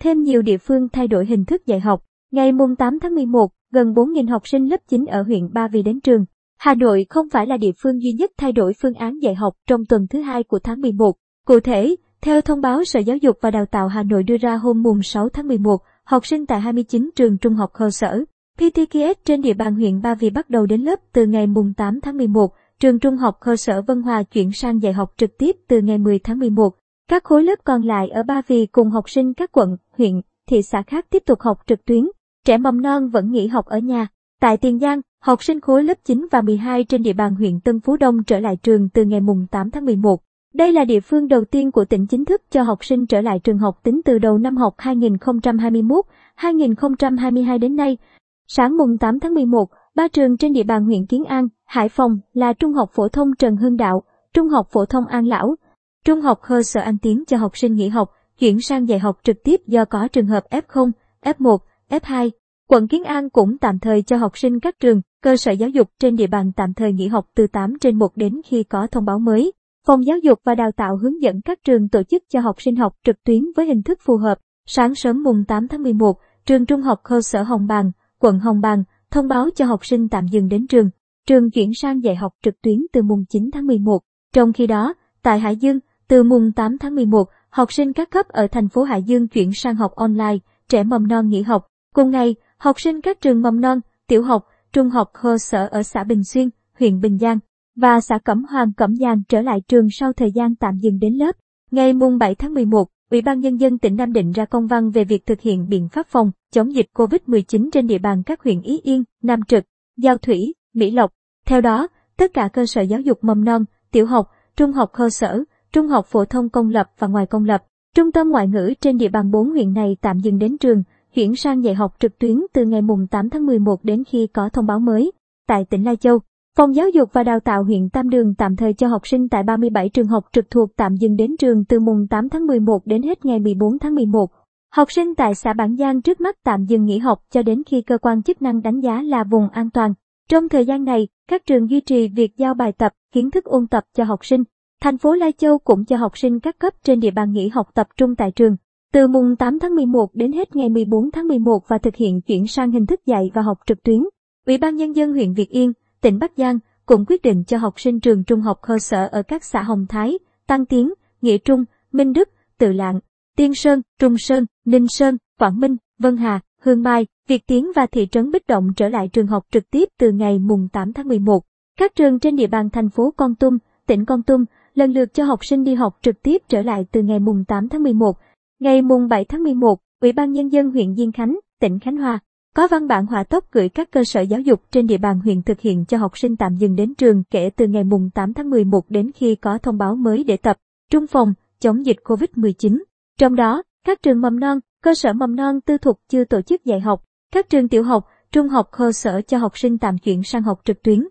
thêm nhiều địa phương thay đổi hình thức dạy học. Ngày mùng 8 tháng 11, gần 4.000 học sinh lớp 9 ở huyện Ba Vì đến trường. Hà Nội không phải là địa phương duy nhất thay đổi phương án dạy học trong tuần thứ hai của tháng 11. Cụ thể, theo thông báo Sở Giáo dục và Đào tạo Hà Nội đưa ra hôm mùng 6 tháng 11, học sinh tại 29 trường trung học cơ sở PTKS trên địa bàn huyện Ba Vì bắt đầu đến lớp từ ngày mùng 8 tháng 11, trường trung học cơ sở Vân Hòa chuyển sang dạy học trực tiếp từ ngày 10 tháng 11. Các khối lớp còn lại ở Ba Vì cùng học sinh các quận, huyện, thị xã khác tiếp tục học trực tuyến. Trẻ mầm non vẫn nghỉ học ở nhà. Tại Tiền Giang, học sinh khối lớp 9 và 12 trên địa bàn huyện Tân Phú Đông trở lại trường từ ngày mùng 8 tháng 11. Đây là địa phương đầu tiên của tỉnh chính thức cho học sinh trở lại trường học tính từ đầu năm học 2021-2022 đến nay. Sáng mùng 8 tháng 11, ba trường trên địa bàn huyện Kiến An, Hải Phòng là Trung học phổ thông Trần Hưng Đạo, Trung học phổ thông An Lão, Trung học cơ sở An tiếng cho học sinh nghỉ học, chuyển sang dạy học trực tiếp do có trường hợp F0, F1, F2. Quận Kiến An cũng tạm thời cho học sinh các trường, cơ sở giáo dục trên địa bàn tạm thời nghỉ học từ 8 trên 1 đến khi có thông báo mới. Phòng Giáo dục và Đào tạo hướng dẫn các trường tổ chức cho học sinh học trực tuyến với hình thức phù hợp. Sáng sớm mùng 8 tháng 11, trường Trung học cơ sở Hồng Bàng, quận Hồng Bàng, thông báo cho học sinh tạm dừng đến trường. Trường chuyển sang dạy học trực tuyến từ mùng 9 tháng 11. Trong khi đó, tại Hải Dương, từ mùng 8 tháng 11, học sinh các cấp ở thành phố Hải Dương chuyển sang học online, trẻ mầm non nghỉ học. Cùng ngày, học sinh các trường mầm non, tiểu học, trung học cơ sở ở xã Bình Xuyên, huyện Bình Giang và xã Cẩm Hoàng Cẩm Giang trở lại trường sau thời gian tạm dừng đến lớp. Ngày mùng 7 tháng 11, Ủy ban Nhân dân tỉnh Nam Định ra công văn về việc thực hiện biện pháp phòng, chống dịch COVID-19 trên địa bàn các huyện Ý Yên, Nam Trực, Giao Thủy, Mỹ Lộc. Theo đó, tất cả cơ sở giáo dục mầm non, tiểu học, trung học cơ sở, trung học phổ thông công lập và ngoài công lập, trung tâm ngoại ngữ trên địa bàn 4 huyện này tạm dừng đến trường, chuyển sang dạy học trực tuyến từ ngày mùng 8 tháng 11 đến khi có thông báo mới. Tại tỉnh Lai Châu, Phòng Giáo dục và Đào tạo huyện Tam Đường tạm thời cho học sinh tại 37 trường học trực thuộc tạm dừng đến trường từ mùng 8 tháng 11 đến hết ngày 14 tháng 11. Học sinh tại xã Bản Giang trước mắt tạm dừng nghỉ học cho đến khi cơ quan chức năng đánh giá là vùng an toàn. Trong thời gian này, các trường duy trì việc giao bài tập, kiến thức ôn tập cho học sinh. Thành phố Lai Châu cũng cho học sinh các cấp trên địa bàn nghỉ học tập trung tại trường. Từ mùng 8 tháng 11 đến hết ngày 14 tháng 11 và thực hiện chuyển sang hình thức dạy và học trực tuyến. Ủy ban Nhân dân huyện Việt Yên, tỉnh Bắc Giang cũng quyết định cho học sinh trường trung học cơ sở ở các xã Hồng Thái, Tăng Tiến, Nghĩa Trung, Minh Đức, Tự Lạng, Tiên Sơn, Trung Sơn, Ninh Sơn, Quảng Minh, Vân Hà, Hương Mai, Việt Tiến và thị trấn Bích Động trở lại trường học trực tiếp từ ngày mùng 8 tháng 11. Các trường trên địa bàn thành phố Con Tum, tỉnh Con Tum lần lượt cho học sinh đi học trực tiếp trở lại từ ngày mùng 8 tháng 11. Ngày mùng 7 tháng 11, Ủy ban Nhân dân huyện Diên Khánh, tỉnh Khánh Hòa có văn bản hỏa tốc gửi các cơ sở giáo dục trên địa bàn huyện thực hiện cho học sinh tạm dừng đến trường kể từ ngày mùng 8 tháng 11 đến khi có thông báo mới để tập trung phòng chống dịch COVID-19. Trong đó, các trường mầm non, cơ sở mầm non tư thục chưa tổ chức dạy học, các trường tiểu học, trung học cơ sở cho học sinh tạm chuyển sang học trực tuyến.